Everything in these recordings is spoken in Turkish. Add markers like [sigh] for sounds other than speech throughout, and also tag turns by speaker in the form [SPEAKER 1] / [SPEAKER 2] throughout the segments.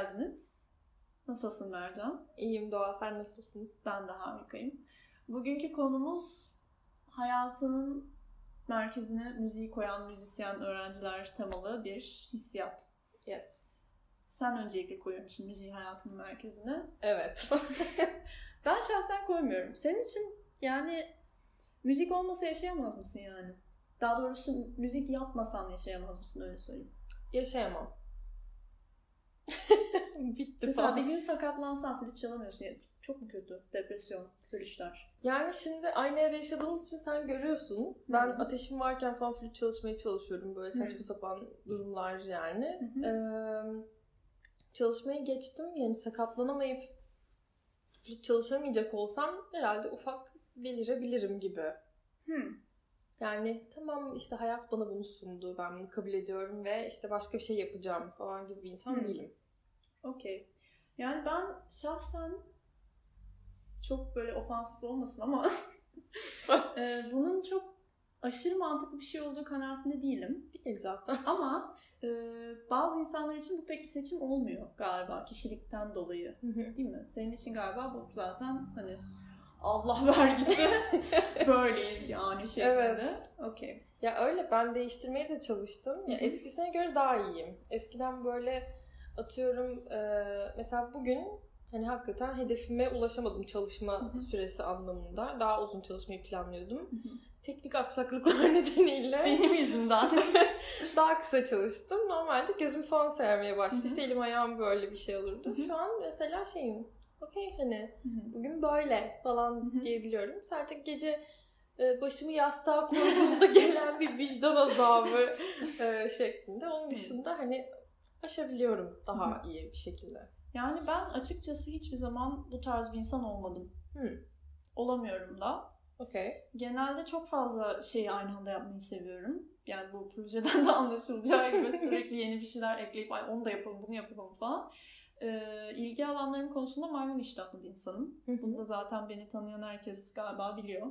[SPEAKER 1] geldiniz. Nasılsın Mercan?
[SPEAKER 2] İyiyim Doğa, sen nasılsın?
[SPEAKER 1] Ben de harikayım. Bugünkü konumuz hayatının merkezine müziği koyan müzisyen öğrenciler temalı bir hissiyat.
[SPEAKER 2] Yes.
[SPEAKER 1] Sen öncelikle koyuyor musun müziği hayatının merkezine?
[SPEAKER 2] Evet. [laughs]
[SPEAKER 1] ben şahsen koymuyorum. Senin için yani müzik olmasa yaşayamaz mısın yani? Daha doğrusu müzik yapmasan yaşayamaz mısın öyle söyleyeyim.
[SPEAKER 2] Yaşayamam. [laughs]
[SPEAKER 1] Bitti Mesela falan. bir gün sakatlansan flüt çalamıyorsun. Yani çok mu kötü? Depresyon, flütler.
[SPEAKER 2] Yani şimdi aynı evde yaşadığımız için sen görüyorsun. Ben Hı-hı. ateşim varken falan flüt çalışmaya çalışıyorum. Böyle saçma Hı-hı. sapan durumlar yani. Ee, çalışmaya geçtim. Yani sakatlanamayıp flüt çalışamayacak olsam herhalde ufak delirebilirim gibi. Hı. Yani tamam işte hayat bana bunu sundu. Ben bunu kabul ediyorum ve işte başka bir şey yapacağım falan gibi bir insan Hı. değilim.
[SPEAKER 1] Okey. Yani ben şahsen çok böyle ofansif olmasın ama [laughs] e, bunun çok aşırı mantıklı bir şey olduğu kanaatinde değilim.
[SPEAKER 2] Değil zaten. [laughs]
[SPEAKER 1] Ama e, bazı insanlar için bu pek bir seçim olmuyor galiba kişilikten dolayı. Değil mi? Senin için galiba bu zaten hani Allah [laughs] vergisi böyleyiz yani şeklinde. Evet. Okey.
[SPEAKER 2] Ya öyle ben değiştirmeye de çalıştım. Ya eskisine göre daha iyiyim. Eskiden böyle atıyorum e, mesela bugün hani hakikaten hedefime ulaşamadım çalışma Hı-hı. süresi anlamında. Daha uzun çalışmayı planlıyordum. Hı-hı. Teknik aksaklıklar [laughs] nedeniyle
[SPEAKER 1] benim yüzümden [laughs]
[SPEAKER 2] daha kısa çalıştım. Normalde gözüm falan sermeye başladı. İşte elim ayağım böyle bir şey olurdu. Hı-hı. Şu an mesela şeyim okey hani Hı-hı. bugün böyle falan Hı-hı. diyebiliyorum. Sadece gece e, başımı yastığa koyduğumda [laughs] gelen bir vicdan azabı e, şeklinde. Onun dışında hani aşabiliyorum daha Hı. iyi bir şekilde.
[SPEAKER 1] Yani ben açıkçası hiçbir zaman bu tarz bir insan olmadım. Hı. Olamıyorum da.
[SPEAKER 2] Okay.
[SPEAKER 1] Genelde çok fazla şeyi aynı anda yapmayı seviyorum. Yani bu projeden [laughs] de anlaşılacağı gibi [laughs] sürekli yeni bir şeyler ekleyip Ay, onu da yapalım, bunu yapalım falan. Ee, ilgi alanlarım konusunda maymun iştahlı bir insanım. Bunu da zaten beni tanıyan herkes galiba biliyor.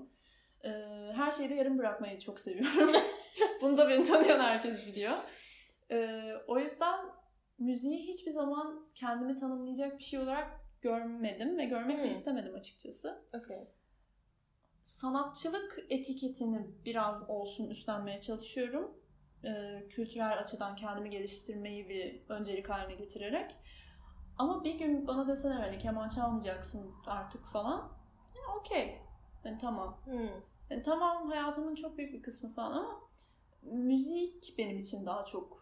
[SPEAKER 1] Ee, her şeyi de yarım bırakmayı çok seviyorum. [laughs] Bunu da beni tanıyan herkes biliyor. Ee, o yüzden müziği hiçbir zaman kendimi tanımlayacak bir şey olarak görmedim ve görmek hmm. de istemedim açıkçası.
[SPEAKER 2] Okay.
[SPEAKER 1] Sanatçılık etiketini biraz olsun üstlenmeye çalışıyorum. Ee, kültürel açıdan kendimi geliştirmeyi bir öncelik haline getirerek. Ama bir gün bana deseler hani keman çalmayacaksın artık falan. Yani okey. Yani tamam. Hmm. Yani tamam hayatımın çok büyük bir kısmı falan ama müzik benim için daha çok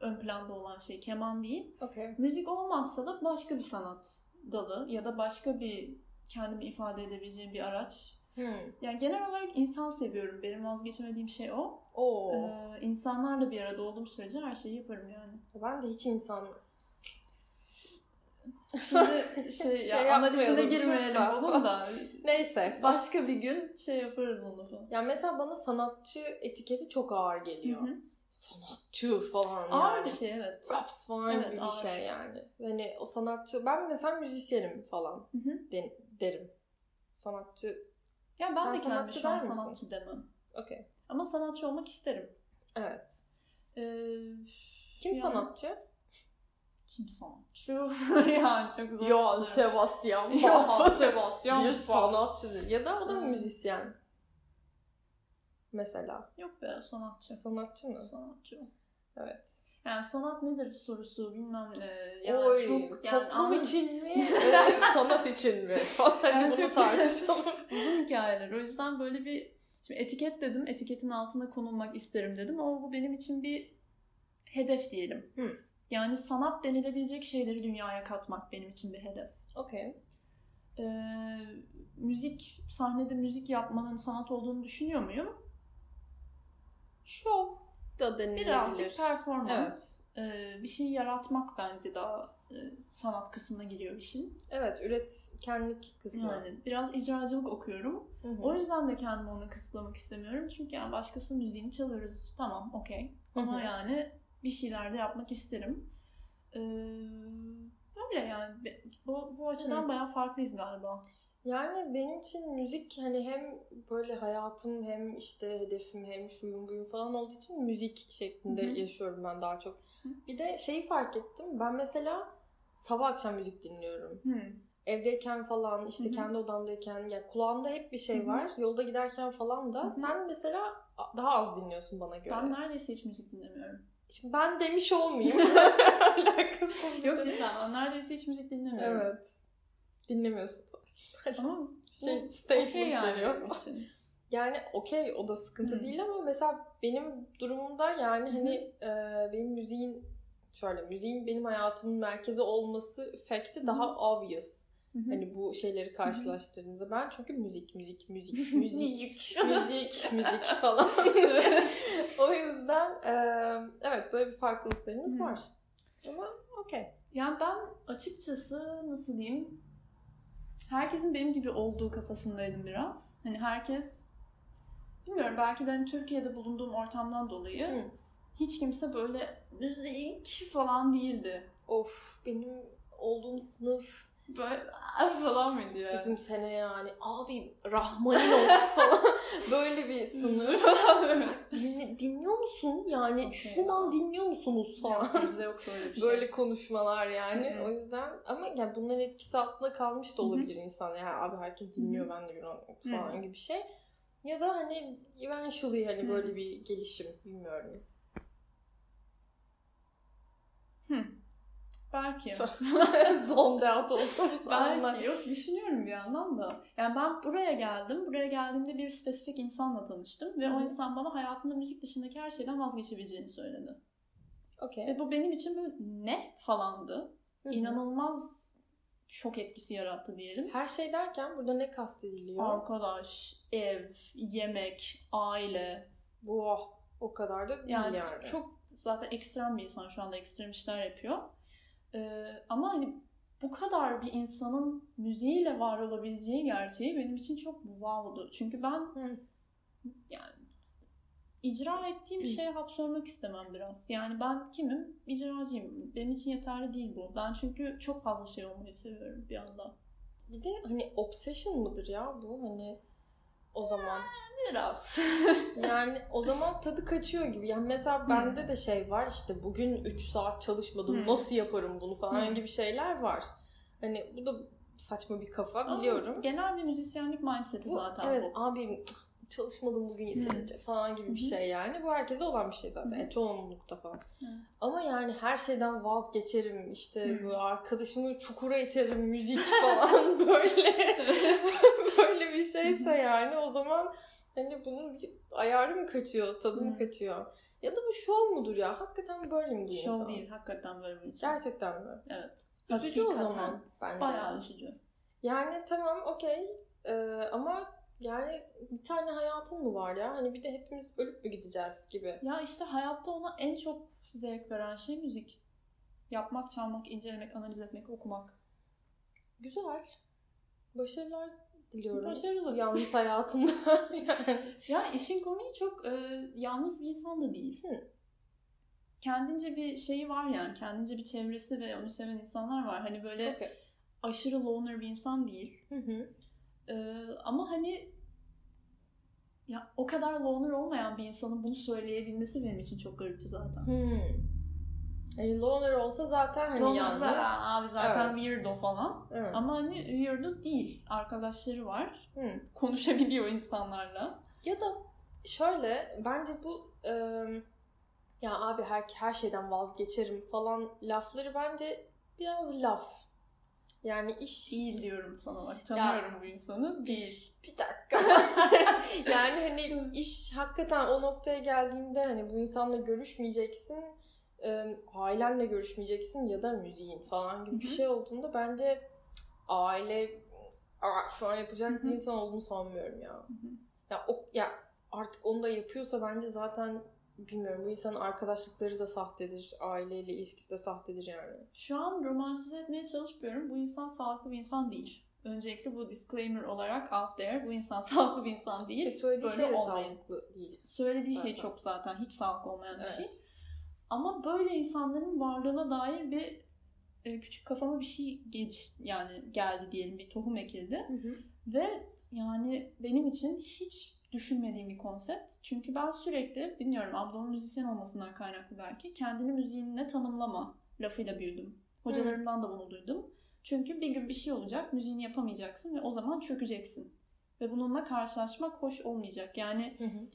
[SPEAKER 1] ön planda olan şey keman değil.
[SPEAKER 2] Okay.
[SPEAKER 1] Müzik olmazsa da başka bir sanat dalı ya da başka bir kendimi ifade edebileceğim bir araç. Hmm. Yani genel olarak insan seviyorum. Benim vazgeçemediğim şey o.
[SPEAKER 2] Oo.
[SPEAKER 1] Ee, insanlarla bir arada olduğum sürece her şeyi yaparım yani.
[SPEAKER 2] Ben de hiç insan
[SPEAKER 1] Şimdi şey, [laughs] şey ya analizine girmeyelim bunun da. [laughs]
[SPEAKER 2] Neyse.
[SPEAKER 1] Başka bir gün şey yaparız onu falan.
[SPEAKER 2] Ya mesela bana sanatçı etiketi çok ağır geliyor. Hı-hı sanatçı falan
[SPEAKER 1] ağır yani. bir şey evet.
[SPEAKER 2] Raps falan evet, gibi ağır. bir şey yani. Hani o sanatçı ben mesela müzisyenim falan de, derim. Sanatçı
[SPEAKER 1] ya ben Sen de kendime şu an sanatçı demem.
[SPEAKER 2] Okey.
[SPEAKER 1] Ama sanatçı olmak isterim.
[SPEAKER 2] Evet.
[SPEAKER 1] Ee,
[SPEAKER 2] Kim yani, sanatçı?
[SPEAKER 1] Kim sanatçı? [laughs] yani çok zor.
[SPEAKER 2] Johann Sebastian
[SPEAKER 1] Bach. Sebastian
[SPEAKER 2] Bir sanatçıdır. Ya da o da müzisyen. Mesela.
[SPEAKER 1] Yok be sanatçı.
[SPEAKER 2] Sanatçı mı?
[SPEAKER 1] Sanatçı.
[SPEAKER 2] Evet.
[SPEAKER 1] Yani sanat nedir sorusu bilmem ne.
[SPEAKER 2] Yani Oy, çok, yani toplum anladım. için mi? [laughs] sanat için mi? [laughs] Hadi yani bunu tartışalım. [laughs]
[SPEAKER 1] Uzun hikayeler. O yüzden böyle bir Şimdi etiket dedim. Etiketin altına konulmak isterim dedim. Ama bu benim için bir hedef diyelim. Hmm. Yani sanat denilebilecek şeyleri dünyaya katmak benim için bir hedef.
[SPEAKER 2] Okey.
[SPEAKER 1] Ee, müzik, sahnede müzik yapmanın sanat olduğunu düşünüyor muyum? Şov
[SPEAKER 2] da denilebilir.
[SPEAKER 1] Birazcık performans. Evet. Ee, bir şey yaratmak bence daha e, sanat kısmına giriyor işin.
[SPEAKER 2] Evet, üretkenlik kısmı.
[SPEAKER 1] Yani biraz icracılık okuyorum. Hı hı. O yüzden de kendimi ona kısıtlamak istemiyorum. Çünkü yani başkasının müziğini çalıyoruz. Tamam, okey. Ama hı hı. yani bir şeyler de yapmak isterim. Ee, öyle yani. Bu, bu açıdan hı. bayağı farklıyız galiba.
[SPEAKER 2] Yani benim için müzik hani hem böyle hayatım hem işte hedefim hem şuyum buyum falan olduğu için müzik şeklinde
[SPEAKER 1] Hı hı.
[SPEAKER 2] yaşıyorum ben daha çok.
[SPEAKER 1] Hı.
[SPEAKER 2] Bir de şeyi fark ettim. Ben mesela sabah akşam müzik dinliyorum.
[SPEAKER 1] Hmm.
[SPEAKER 2] Evdeyken falan işte
[SPEAKER 1] Hı hı.
[SPEAKER 2] kendi odamdayken ya kulağımda hep bir şey
[SPEAKER 1] Hı hı.
[SPEAKER 2] var. Yolda giderken falan da
[SPEAKER 1] Hı hı.
[SPEAKER 2] sen mesela daha az dinliyorsun bana göre.
[SPEAKER 1] Ben neredeyse hiç müzik dinlemiyorum.
[SPEAKER 2] Şimdi ben demiş olmayayım. [laughs] [laughs] Alakasız.
[SPEAKER 1] Yok cidden neredeyse hiç müzik dinlemiyorum.
[SPEAKER 2] Evet. Dinlemiyorsun.
[SPEAKER 1] Ama
[SPEAKER 2] Şey, statement
[SPEAKER 1] okey yani
[SPEAKER 2] veriyor.
[SPEAKER 1] benim için.
[SPEAKER 2] Yani okey o da sıkıntı
[SPEAKER 1] Hı.
[SPEAKER 2] değil ama mesela benim durumumda yani hani e, benim müziğin şöyle müziğin benim hayatımın merkezi olması efekti daha obvious.
[SPEAKER 1] Hı.
[SPEAKER 2] Hani bu şeyleri karşılaştırdığımızda ben çünkü müzik müzik müzik [laughs] müzik
[SPEAKER 1] Müzik.
[SPEAKER 2] müzik [laughs] falan. o yüzden e, evet böyle bir farklılıklarımız
[SPEAKER 1] Hı.
[SPEAKER 2] var. Ama okey.
[SPEAKER 1] Yani ben açıkçası nasıl diyeyim herkesin benim gibi olduğu kafasındaydım biraz. Hani herkes bilmiyorum belki de hani Türkiye'de bulunduğum ortamdan dolayı
[SPEAKER 2] Hı.
[SPEAKER 1] hiç kimse böyle müzik falan değildi.
[SPEAKER 2] Of benim olduğum sınıf
[SPEAKER 1] Böyle "Aa!" falan mıydı yani?
[SPEAKER 2] Bizim sene yani abi Rahmaninov falan [laughs] böyle bir sınır. [laughs] Dinle, dinliyor musun? Yani
[SPEAKER 1] ya.
[SPEAKER 2] an dinliyor musunuz falan.
[SPEAKER 1] Yok, bizde yok öyle bir [laughs] şey.
[SPEAKER 2] Böyle konuşmalar yani.
[SPEAKER 1] Hı hı.
[SPEAKER 2] O yüzden ama yani bunların etkisi altında kalmış da olabilir insan. Yani abi herkes dinliyor ben de bir an falan gibi şey. Ya da hani eventually hani
[SPEAKER 1] Hı.
[SPEAKER 2] böyle bir gelişim bilmiyorum.
[SPEAKER 1] Belki. [laughs]
[SPEAKER 2] Zoned out olduğumuz anlar.
[SPEAKER 1] Belki. Yok düşünüyorum bir yandan da. Yani ben buraya geldim. Buraya geldiğimde bir spesifik insanla tanıştım. Ve
[SPEAKER 2] Hı
[SPEAKER 1] o insan bana hayatında müzik dışındaki her şeyden vazgeçebileceğini söyledi.
[SPEAKER 2] Okey.
[SPEAKER 1] Ve bu benim için böyle ne falandı.
[SPEAKER 2] Hı hı.
[SPEAKER 1] İnanılmaz şok etkisi yarattı diyelim.
[SPEAKER 2] Her şey derken burada ne kastediliyor?
[SPEAKER 1] Arkadaş, ev, yemek, aile.
[SPEAKER 2] Oh, o kadar da değil
[SPEAKER 1] Yani,
[SPEAKER 2] yani.
[SPEAKER 1] çok zaten ekstrem bir insan şu anda ekstrem işler yapıyor. Ee, ama hani bu kadar bir insanın müziğiyle var olabileceği gerçeği benim için çok wow'du. Çünkü ben
[SPEAKER 2] Hı.
[SPEAKER 1] yani icra ettiğim
[SPEAKER 2] Hı.
[SPEAKER 1] şeye hapsolmak istemem biraz. Yani ben kimim? İcracıyım. Benim için yeterli değil bu. Ben çünkü çok fazla şey olmayı seviyorum bir anda.
[SPEAKER 2] Bir de hani obsession mıdır ya bu hani o zaman
[SPEAKER 1] Biraz. [laughs]
[SPEAKER 2] yani o zaman tadı kaçıyor gibi. Yani mesela bende de şey var işte bugün 3 saat çalışmadım
[SPEAKER 1] Hmm.
[SPEAKER 2] nasıl yaparım bunu falan
[SPEAKER 1] Hmm.
[SPEAKER 2] gibi şeyler var. Hani bu da saçma bir kafa
[SPEAKER 1] Ama
[SPEAKER 2] biliyorum.
[SPEAKER 1] Genel bir müzisyenlik mindseti
[SPEAKER 2] Bu,
[SPEAKER 1] zaten
[SPEAKER 2] evet
[SPEAKER 1] bu.
[SPEAKER 2] abi çalışmadım bugün yeterince falan gibi bir şey yani. Bu herkese olan bir şey zaten.
[SPEAKER 1] Hı.
[SPEAKER 2] Yani çoğunlukta falan.
[SPEAKER 1] Hı.
[SPEAKER 2] Ama yani her şeyden vazgeçerim işte
[SPEAKER 1] Hı.
[SPEAKER 2] böyle arkadaşımı çukura iterim müzik falan [laughs] böyle [laughs] böyle bir şeyse yani o zaman hani bunun bir ayarı mı kaçıyor, tadı mı kaçıyor? Ya da bu şov mudur ya? Hakikaten böyle mi bu
[SPEAKER 1] Şov
[SPEAKER 2] insan?
[SPEAKER 1] değil. Hakikaten böyle bir insan.
[SPEAKER 2] Gerçekten mi?
[SPEAKER 1] Evet.
[SPEAKER 2] Üzücü o
[SPEAKER 1] Hakikaten.
[SPEAKER 2] zaman bence.
[SPEAKER 1] Bayağı üzücü.
[SPEAKER 2] Yani tamam okey Ee, ama yani bir tane hayatın mı var ya? Hani bir de hepimiz ölüp mü gideceğiz gibi.
[SPEAKER 1] Ya işte hayatta ona en çok zevk veren şey müzik. Yapmak, çalmak, incelemek, analiz etmek, okumak.
[SPEAKER 2] Güzel. Başarılar diliyorum.
[SPEAKER 1] Başarılı.
[SPEAKER 2] Yalnız hayatında. [laughs] yani. [laughs]
[SPEAKER 1] Ya işin konuyu çok e, yalnız bir insan da değil.
[SPEAKER 2] Hı.
[SPEAKER 1] Kendince bir şeyi var yani. Kendince bir çevresi ve onu seven insanlar var. Hani böyle
[SPEAKER 2] Okey.
[SPEAKER 1] aşırı loner bir insan değil.
[SPEAKER 2] Hı hı.
[SPEAKER 1] E, ama hani ya o kadar loner olmayan bir insanın bunu söyleyebilmesi benim için çok garipti zaten.
[SPEAKER 2] Hmm. Yani loner olsa zaten hani
[SPEAKER 1] Loner
[SPEAKER 2] yalnız.
[SPEAKER 1] zaten, abi zaten
[SPEAKER 2] Evet.
[SPEAKER 1] weirdo falan.
[SPEAKER 2] Evet.
[SPEAKER 1] Ama hani weirdo değil. Arkadaşları var.
[SPEAKER 2] Hı.
[SPEAKER 1] Konuşabiliyor insanlarla.
[SPEAKER 2] Ya da şöyle bence bu e, ya abi her her şeyden vazgeçerim falan lafları bence biraz laf. Yani iş
[SPEAKER 1] Değil diyorum sana bak. Tanıyorum bu insanı. Değil.
[SPEAKER 2] bir dakika. [laughs] yani hani iş hakikaten o noktaya geldiğinde hani bu insanla görüşmeyeceksin, e, ailenle görüşmeyeceksin ya da müziğin falan gibi bir şey olduğunda bence aile falan yapacak bir insan olduğunu sanmıyorum ya. Ya o ya artık onu da yapıyorsa bence zaten bilmiyorum bu insanın arkadaşlıkları da sahtedir, aileyle ilişkisi de sahtedir yani.
[SPEAKER 1] Şu an romantize etmeye çalışmıyorum. Bu insan sağlıklı bir insan değil. Öncelikle bu disclaimer olarak out there. Bu insan [laughs] sağlıklı bir insan değil.
[SPEAKER 2] E söylediği
[SPEAKER 1] Böyle
[SPEAKER 2] şey de
[SPEAKER 1] olmayın.
[SPEAKER 2] sağlıklı değil.
[SPEAKER 1] Söylediği şey
[SPEAKER 2] Zaten.
[SPEAKER 1] çok zaten hiç sağlıklı olmayan bir
[SPEAKER 2] Evet.
[SPEAKER 1] şey. Ama böyle insanların varlığına dair bir e, küçük kafama bir şey geliş, yani geldi diyelim bir tohum ekildi.
[SPEAKER 2] Hı hı.
[SPEAKER 1] Ve yani benim için hiç düşünmediğim bir konsept. Çünkü ben sürekli bilmiyorum ablamın müzisyen olmasından kaynaklı belki kendini müziğinle tanımlama lafıyla büyüdüm. Hocalarımdan da bunu duydum. Çünkü bir gün bir şey olacak, müziğini yapamayacaksın ve o zaman çökeceksin. Ve bununla karşılaşmak hoş olmayacak. Yani
[SPEAKER 2] Hı hı.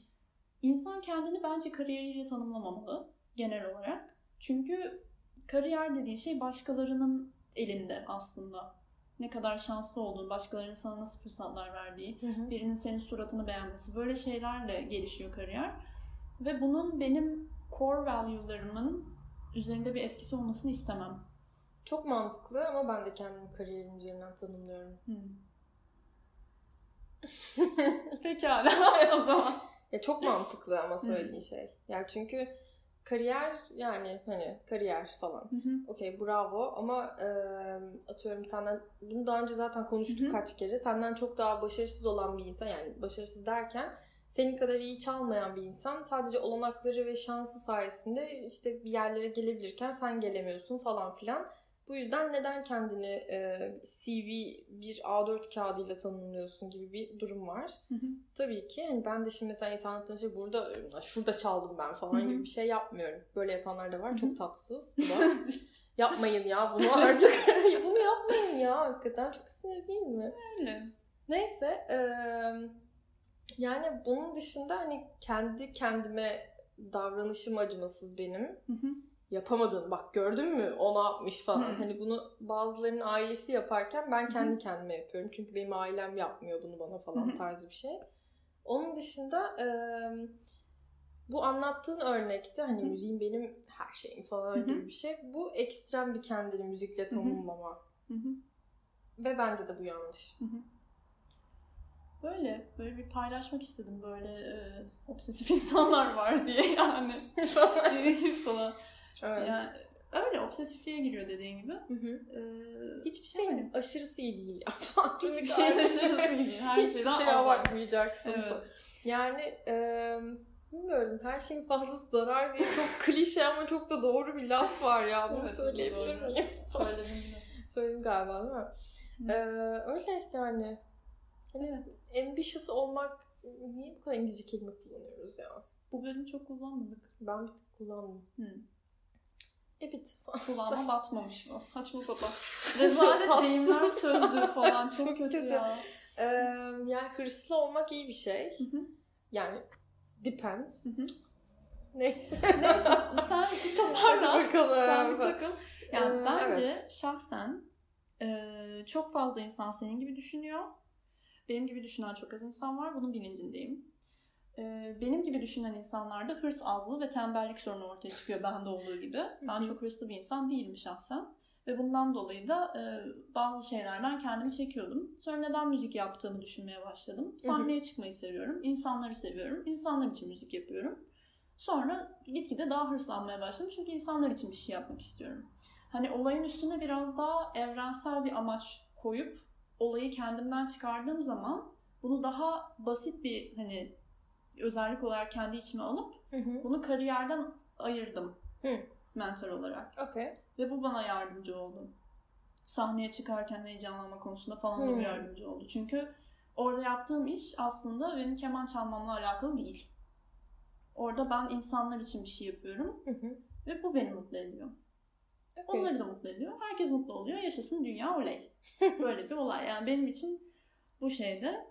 [SPEAKER 1] insan kendini bence kariyeriyle tanımlamamalı genel olarak. Çünkü kariyer dediğin şey başkalarının elinde aslında. Ne kadar şanslı olduğun, başkalarının sana nasıl fırsatlar verdiği,
[SPEAKER 2] Hı hı.
[SPEAKER 1] birinin senin suratını beğenmesi. Böyle şeylerle gelişiyor kariyer. Ve bunun benim core value'larımın üzerinde bir etkisi olmasını istemem.
[SPEAKER 2] Çok mantıklı ama ben de kendimi kariyerim üzerinden tanımlıyorum.
[SPEAKER 1] Hmm. [laughs] Pekala [laughs] o zaman.
[SPEAKER 2] Ya çok mantıklı ama söylediğin şey. Yani çünkü kariyer yani hani kariyer falan. Okey bravo ama e, atıyorum senden bunu daha önce zaten konuştuk
[SPEAKER 1] Hı hı.
[SPEAKER 2] kaç kere. Senden çok daha başarısız olan bir insan yani başarısız derken senin kadar iyi çalmayan bir insan sadece olanakları ve şansı sayesinde işte bir yerlere gelebilirken sen gelemiyorsun falan filan. Bu yüzden neden kendini e, CV bir A4 kağıdıyla tanımlıyorsun gibi bir durum var.
[SPEAKER 1] Hı hı.
[SPEAKER 2] Tabii ki yani ben de şimdi mesela anlattığın şey burada şurada çaldım ben falan
[SPEAKER 1] Hı hı.
[SPEAKER 2] gibi bir şey yapmıyorum. Böyle yapanlar da var.
[SPEAKER 1] Hı hı.
[SPEAKER 2] Çok tatsız. [laughs] Bu da. yapmayın ya bunu [laughs] artık. [laughs] bunu yapmayın ya. Hakikaten çok sinir değil mi?
[SPEAKER 1] Öyle.
[SPEAKER 2] Neyse. eee, yani bunun dışında hani kendi kendime davranışım acımasız benim.
[SPEAKER 1] Hı hı.
[SPEAKER 2] Yapamadın bak gördün mü o ne yapmış falan.
[SPEAKER 1] Hı.
[SPEAKER 2] Hani bunu bazılarının ailesi yaparken ben kendi
[SPEAKER 1] Hı.
[SPEAKER 2] kendime yapıyorum. Çünkü benim ailem yapmıyor bunu bana falan
[SPEAKER 1] hı.
[SPEAKER 2] tarzı bir şey. Onun dışında eee, bu anlattığın örnekte hani
[SPEAKER 1] Hı.
[SPEAKER 2] müziğin benim her şeyim falan
[SPEAKER 1] Hı
[SPEAKER 2] gibi bir şey. Bu ekstrem bir kendini müzikle tanımlama.
[SPEAKER 1] Hı hı.
[SPEAKER 2] Ve bence de bu yanlış.
[SPEAKER 1] Hı hı. Böyle, böyle bir paylaşmak istedim böyle e, obsesif [laughs] insanlar var diye yani [laughs] falan.
[SPEAKER 2] Evet.
[SPEAKER 1] Yani öyle obsesifliğe giriyor dediğin gibi.
[SPEAKER 2] Hı hı.
[SPEAKER 1] Ee,
[SPEAKER 2] Hiçbir şey
[SPEAKER 1] öyle.
[SPEAKER 2] aşırısı iyi değil. [laughs]
[SPEAKER 1] Hiçbir şey taşırısı değil. Her
[SPEAKER 2] Hiçbir şey
[SPEAKER 1] az.
[SPEAKER 2] abartmayacaksın
[SPEAKER 1] Evet.
[SPEAKER 2] falan. Yani eee, bilmiyorum her şeyin fazlası zarar diye çok [laughs] klişe ama çok da doğru bir laf var ya. Bunu
[SPEAKER 1] Evet,
[SPEAKER 2] söyleyebilir
[SPEAKER 1] doğru.
[SPEAKER 2] miyim? [laughs]
[SPEAKER 1] Söyledim.
[SPEAKER 2] Söyledim galiba değil mi?
[SPEAKER 1] Hı.
[SPEAKER 2] Eee, öyle yani. Hani ambitious olmak niye bu kadar İngilizce kelime kullanıyoruz ya?
[SPEAKER 1] Bu bölüm çok kullanmadık.
[SPEAKER 2] Ben bir tık kullandım.
[SPEAKER 1] Hı.
[SPEAKER 2] E bit.
[SPEAKER 1] Kulağıma basmamış mı? Saçma sapan. [laughs] Rezalet deyimler sözlüğü falan çok,
[SPEAKER 2] Çok
[SPEAKER 1] kötü,
[SPEAKER 2] kötü.
[SPEAKER 1] ya.
[SPEAKER 2] Eee, yani hırslı olmak iyi bir şey.
[SPEAKER 1] Hı hı.
[SPEAKER 2] Yani depends. Neyse.
[SPEAKER 1] Neyse [laughs] sen bir
[SPEAKER 2] bakalım.
[SPEAKER 1] Sen bir takıl. Yani
[SPEAKER 2] Ee,
[SPEAKER 1] bence
[SPEAKER 2] evet.
[SPEAKER 1] şahsen e, çok fazla insan senin gibi düşünüyor. Benim gibi düşünen çok az insan var. Bunun bilincindeyim. E, benim gibi düşünen insanlarda hırs azlığı ve tembellik sorunu ortaya çıkıyor bende olduğu gibi. Ben çok hırslı bir insan değilim şahsen. Ve bundan dolayı da e, bazı şeylerden kendimi çekiyordum. Sonra neden müzik yaptığımı düşünmeye başladım. Sahneye çıkmayı seviyorum. insanları seviyorum. İnsanlar için müzik yapıyorum. Sonra gitgide daha hırslanmaya başladım. Çünkü insanlar için bir şey yapmak istiyorum. Hani olayın üstüne biraz daha evrensel bir amaç koyup olayı kendimden çıkardığım zaman bunu daha basit bir hani özellik olarak kendi içime alıp
[SPEAKER 2] Hı hı.
[SPEAKER 1] bunu kariyerden ayırdım.
[SPEAKER 2] Hı.
[SPEAKER 1] Mentor olarak.
[SPEAKER 2] Okey.
[SPEAKER 1] Ve bu bana yardımcı oldu. Sahneye çıkarken heyecanlanma konusunda falan da
[SPEAKER 2] Hmm.
[SPEAKER 1] yardımcı oldu. Çünkü orada yaptığım iş aslında benim keman çalmamla alakalı değil. Orada ben insanlar için bir şey yapıyorum
[SPEAKER 2] Hı hı.
[SPEAKER 1] ve bu beni mutlu ediyor.
[SPEAKER 2] Okey.
[SPEAKER 1] Onları da mutlu ediyor. Herkes mutlu oluyor. Yaşasın dünya oley. [laughs] Böyle bir olay. Yani benim için bu şeyde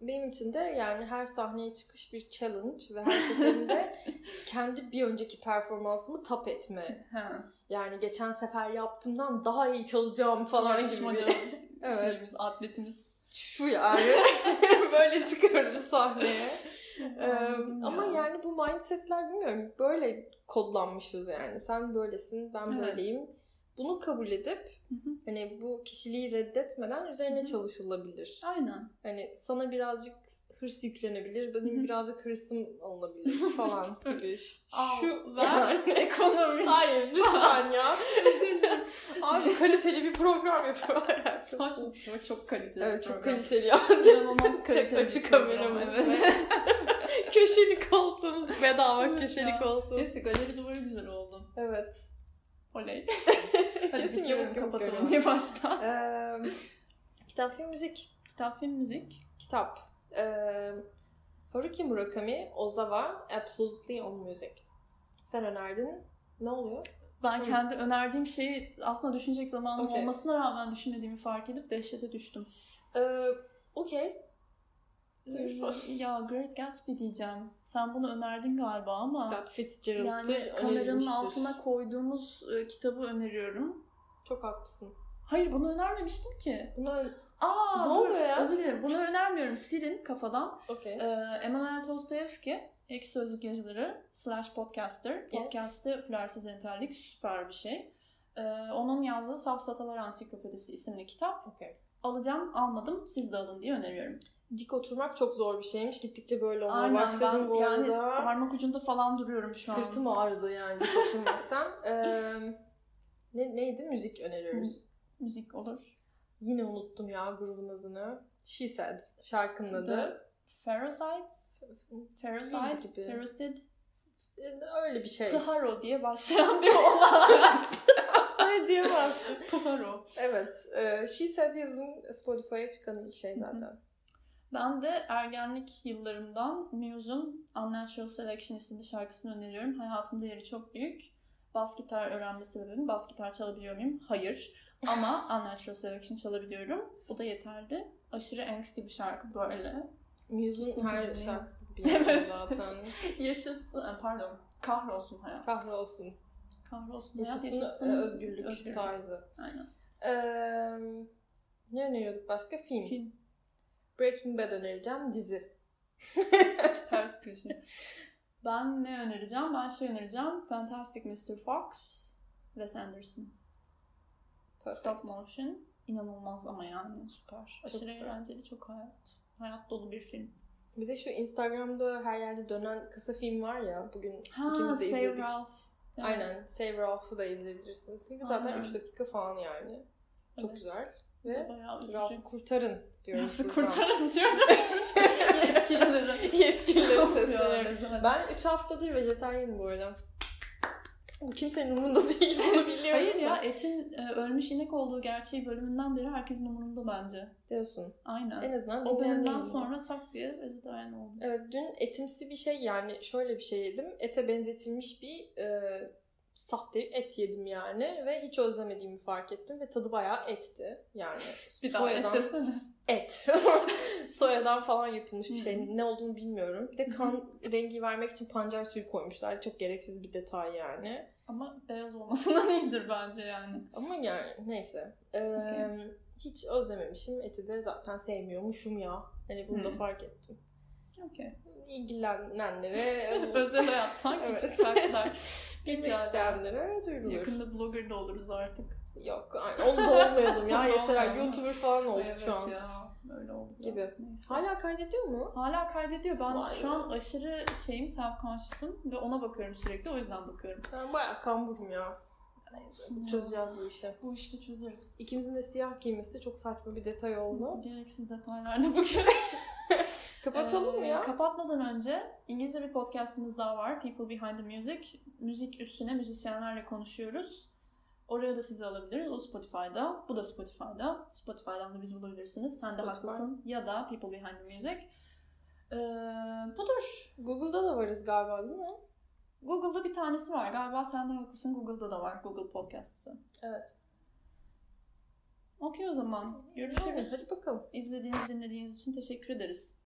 [SPEAKER 2] Benim için de yani her sahneye çıkış bir challenge ve her seferinde [laughs] kendi bir önceki performansımı tap etme.
[SPEAKER 1] ha,
[SPEAKER 2] Yani geçen sefer yaptığımdan daha iyi çalacağım falan gibi
[SPEAKER 1] yarışmacı
[SPEAKER 2] bir. [laughs]
[SPEAKER 1] evet. Şeyimiz, atletimiz.
[SPEAKER 2] Şu yani. [laughs] Böyle çıkıyorum sahneye. Ee, ama
[SPEAKER 1] ya.
[SPEAKER 2] yani bu mindsetler bilmiyorum böyle kodlanmışız yani. Sen böylesin, ben
[SPEAKER 1] Evet.
[SPEAKER 2] böyleyim. Bunu kabul edip
[SPEAKER 1] Hı hı.
[SPEAKER 2] hani bu kişiliği reddetmeden üzerine
[SPEAKER 1] Hı hı.
[SPEAKER 2] çalışılabilir.
[SPEAKER 1] Aynen.
[SPEAKER 2] Hani sana birazcık hırs yüklenebilir, benim
[SPEAKER 1] Hı hı.
[SPEAKER 2] birazcık hırsım alınabilir [laughs] falan gibi. Şu
[SPEAKER 1] ver, [laughs] ekonomi.
[SPEAKER 2] Hayır lütfen ya. [laughs] Abi kaliteli bir program yapıyor hayatım.
[SPEAKER 1] Saçma çok kaliteli.
[SPEAKER 2] Evet çok
[SPEAKER 1] program.
[SPEAKER 2] kaliteli ya.
[SPEAKER 1] İnanılmaz
[SPEAKER 2] Tek
[SPEAKER 1] kaliteli bir
[SPEAKER 2] açık kameramız.
[SPEAKER 1] Evet.
[SPEAKER 2] köşeli koltuğumuz bedava köşeli
[SPEAKER 1] ya.
[SPEAKER 2] koltuğumuz.
[SPEAKER 1] Neyse galeri duvarı güzel oldu.
[SPEAKER 2] Evet.
[SPEAKER 1] Oley. [laughs]
[SPEAKER 2] Kesin yamuk
[SPEAKER 1] kapatalım diye [laughs] baştan.
[SPEAKER 2] Eee, kitap, film, müzik.
[SPEAKER 1] Kitap, film, müzik.
[SPEAKER 2] Kitap. Eee Haruki Murakami, Ozawa, Absolutely on Music. Sen önerdin. Ne oluyor?
[SPEAKER 1] Ben
[SPEAKER 2] Hı.
[SPEAKER 1] kendi önerdiğim şeyi aslında düşünecek zamanım
[SPEAKER 2] Okey.
[SPEAKER 1] olmasına rağmen düşünmediğimi fark edip dehşete düştüm.
[SPEAKER 2] Eee Okey.
[SPEAKER 1] Ya Great Gatsby diyeceğim. Sen bunu önerdin galiba ama
[SPEAKER 2] Scott Fitzgerald'dır.
[SPEAKER 1] yani kameranın altına koyduğumuz e, kitabı öneriyorum.
[SPEAKER 2] Çok haklısın.
[SPEAKER 1] Hayır bunu önermemiştim ki.
[SPEAKER 2] Bunu
[SPEAKER 1] Aa
[SPEAKER 2] Ne
[SPEAKER 1] dur,
[SPEAKER 2] oluyor ya?
[SPEAKER 1] Özür dilerim. Bunu önermiyorum. Silin kafadan.
[SPEAKER 2] okey.
[SPEAKER 1] Ee, Emanuel Dostoyevski, Ek Sözlük Yazıları slash podcaster. Podcast'ı Flersiz Entellik süper bir şey. Ee, onun yazdığı Safsatalar Ansiklopedisi isimli kitap.
[SPEAKER 2] Okey.
[SPEAKER 1] Alacağım, almadım. Siz de alın diye öneriyorum.
[SPEAKER 2] Dik oturmak çok zor bir şeymiş. Gittikçe böyle olmaya
[SPEAKER 1] Aynen
[SPEAKER 2] başladım
[SPEAKER 1] ben
[SPEAKER 2] bu
[SPEAKER 1] yani
[SPEAKER 2] arada.
[SPEAKER 1] parmak ucunda falan duruyorum şu an.
[SPEAKER 2] Sırtım ağrıdı yani dik oturmaktan. [laughs] Eee, ne, neydi? Müzik öneriyoruz.
[SPEAKER 1] Müzik olur.
[SPEAKER 2] Yine unuttum ya grubun adını. She Said şarkının adı.
[SPEAKER 1] Ferocides, Ferocide,
[SPEAKER 2] Değil gibi.
[SPEAKER 1] Ferocid,
[SPEAKER 2] Ee, Öyle bir şey.
[SPEAKER 1] Piharo diye başlayan bir olay. [laughs]
[SPEAKER 2] Öyle diyemezsin.
[SPEAKER 1] Piharo.
[SPEAKER 2] Evet. E, She Said yazın Spotify'a çıkan ilk şey zaten.
[SPEAKER 1] Ben de ergenlik yıllarımdan Muse'un Unnatural Selection isimli şarkısını öneriyorum. Hayatımda yeri çok büyük. Bas gitar öğrenme sebebim. Bas gitar çalabiliyor muyum? Hayır. Ama [laughs] Unnatural Selection çalabiliyorum. Bu da yeterli. Aşırı angsty bir şarkı böyle.
[SPEAKER 2] Muse'un her şarkısı gibi [laughs]
[SPEAKER 1] Evet.
[SPEAKER 2] zaten.
[SPEAKER 1] Yaşasın, pardon. Kahrolsun hayat.
[SPEAKER 2] Kahrolsun.
[SPEAKER 1] Kahrolsun hayat,
[SPEAKER 2] Yaşasın,
[SPEAKER 1] yaşasın.
[SPEAKER 2] e, özgürlük, tarzı.
[SPEAKER 1] Aynen.
[SPEAKER 2] Eee, ne öneriyorduk başka? Film.
[SPEAKER 1] Film.
[SPEAKER 2] Breaking Bad önereceğim. Dizi. [laughs]
[SPEAKER 1] Ters köşe. Ben ne önereceğim? Ben şey önereceğim. Fantastic Mr. Fox. Wes Anderson.
[SPEAKER 2] Perfect.
[SPEAKER 1] Stop motion. İnanılmaz ama yani süper. Aşırı
[SPEAKER 2] güzel.
[SPEAKER 1] eğlenceli, çok hayat. Hayat dolu bir film.
[SPEAKER 2] Bir de şu Instagram'da her yerde dönen kısa film var ya. Bugün
[SPEAKER 1] Ha,
[SPEAKER 2] ikimiz de
[SPEAKER 1] Save
[SPEAKER 2] izledik.
[SPEAKER 1] Ralph. Evet.
[SPEAKER 2] Aynen. Save Ralph'ı da izleyebilirsiniz. Çünkü zaten
[SPEAKER 1] Aynen.
[SPEAKER 2] 3 dakika falan yani. Çok
[SPEAKER 1] Evet.
[SPEAKER 2] güzel. Ve. Ralph'ı kurtarın diyoruz.
[SPEAKER 1] Ralph'ı kurtarın diyoruz. Yetkililere.
[SPEAKER 2] Yetkililere
[SPEAKER 1] rezalet.
[SPEAKER 2] Ben 3 haftadır vejetaryenim bu arada. Bu kimsenin umurunda değil bunu [laughs] biliyorum.
[SPEAKER 1] Hayır ya etin e, ölmüş inek olduğu gerçeği bölümünden beri herkesin umurunda bence.
[SPEAKER 2] Diyorsun.
[SPEAKER 1] Aynen.
[SPEAKER 2] En azından
[SPEAKER 1] o bölümden sonra tak diye vejetaryen oldum.
[SPEAKER 2] Evet dün etimsi bir şey yani şöyle bir şey yedim. Ete benzetilmiş bir e, sahte et yedim yani ve hiç özlemediğimi fark ettim ve tadı bayağı etti. Yani [laughs]
[SPEAKER 1] Bir daha et
[SPEAKER 2] soyadan
[SPEAKER 1] desene.
[SPEAKER 2] et. [laughs] Soyadan falan yapılmış bir şey. Ne olduğunu bilmiyorum. Bir de kan rengi vermek için pancar suyu koymuşlar. Çok gereksiz bir detay yani.
[SPEAKER 1] Ama beyaz olmasından [laughs] iyidir bence yani.
[SPEAKER 2] Ama yani neyse. Ee,
[SPEAKER 1] Okey.
[SPEAKER 2] Hiç özlememişim. Eti de zaten sevmiyormuşum ya. Hani bunu da fark ettim.
[SPEAKER 1] Okey.
[SPEAKER 2] İlgilenenlere
[SPEAKER 1] Özel hayattan
[SPEAKER 2] Evet.
[SPEAKER 1] küçük farklar.
[SPEAKER 2] Bilmek
[SPEAKER 1] abi.
[SPEAKER 2] isteyenlere duyurulur.
[SPEAKER 1] Yakında blogger da oluruz artık.
[SPEAKER 2] Yok onu da olmayalım ya [laughs] yeter. YouTuber falan olduk
[SPEAKER 1] evet
[SPEAKER 2] şu an.
[SPEAKER 1] ya. Öyle oldu
[SPEAKER 2] Gibi.
[SPEAKER 1] Neyse.
[SPEAKER 2] Hala kaydediyor mu?
[SPEAKER 1] Hala kaydediyor. Ben
[SPEAKER 2] Vay
[SPEAKER 1] şu
[SPEAKER 2] be.
[SPEAKER 1] an aşırı şeyim self-conscious'ım ve ona bakıyorum sürekli. O yüzden bakıyorum.
[SPEAKER 2] Ben bayağı kamburum ya.
[SPEAKER 1] Ya.
[SPEAKER 2] Çözeceğiz bu işi.
[SPEAKER 1] Bu işte çözeriz.
[SPEAKER 2] İkimizin de siyah giymesi çok saçma bir detay oldu.
[SPEAKER 1] Gereksiz detaylarda bugün. [laughs]
[SPEAKER 2] Kapatalım mı
[SPEAKER 1] Ee,
[SPEAKER 2] ya?
[SPEAKER 1] Kapatmadan önce İngilizce bir podcastımız daha var. People Behind the Music. Müzik üstüne müzisyenlerle konuşuyoruz. Oraya da sizi alabiliriz. O Spotify'da. Bu da Spotify'da. Spotify'dan da bizi bulabilirsiniz. Sen de
[SPEAKER 2] Spotify.
[SPEAKER 1] haklısın. Ya da People Behind the Music. Ee, budur.
[SPEAKER 2] Google'da da varız galiba değil mi?
[SPEAKER 1] Google'da bir tanesi var. Galiba sen de haklısın. Google'da da var. Google Podcast'ı.
[SPEAKER 2] Evet.
[SPEAKER 1] Okey o zaman. Görüşürüz.
[SPEAKER 2] hadi bakalım.
[SPEAKER 1] İzlediğiniz, dinlediğiniz için teşekkür ederiz.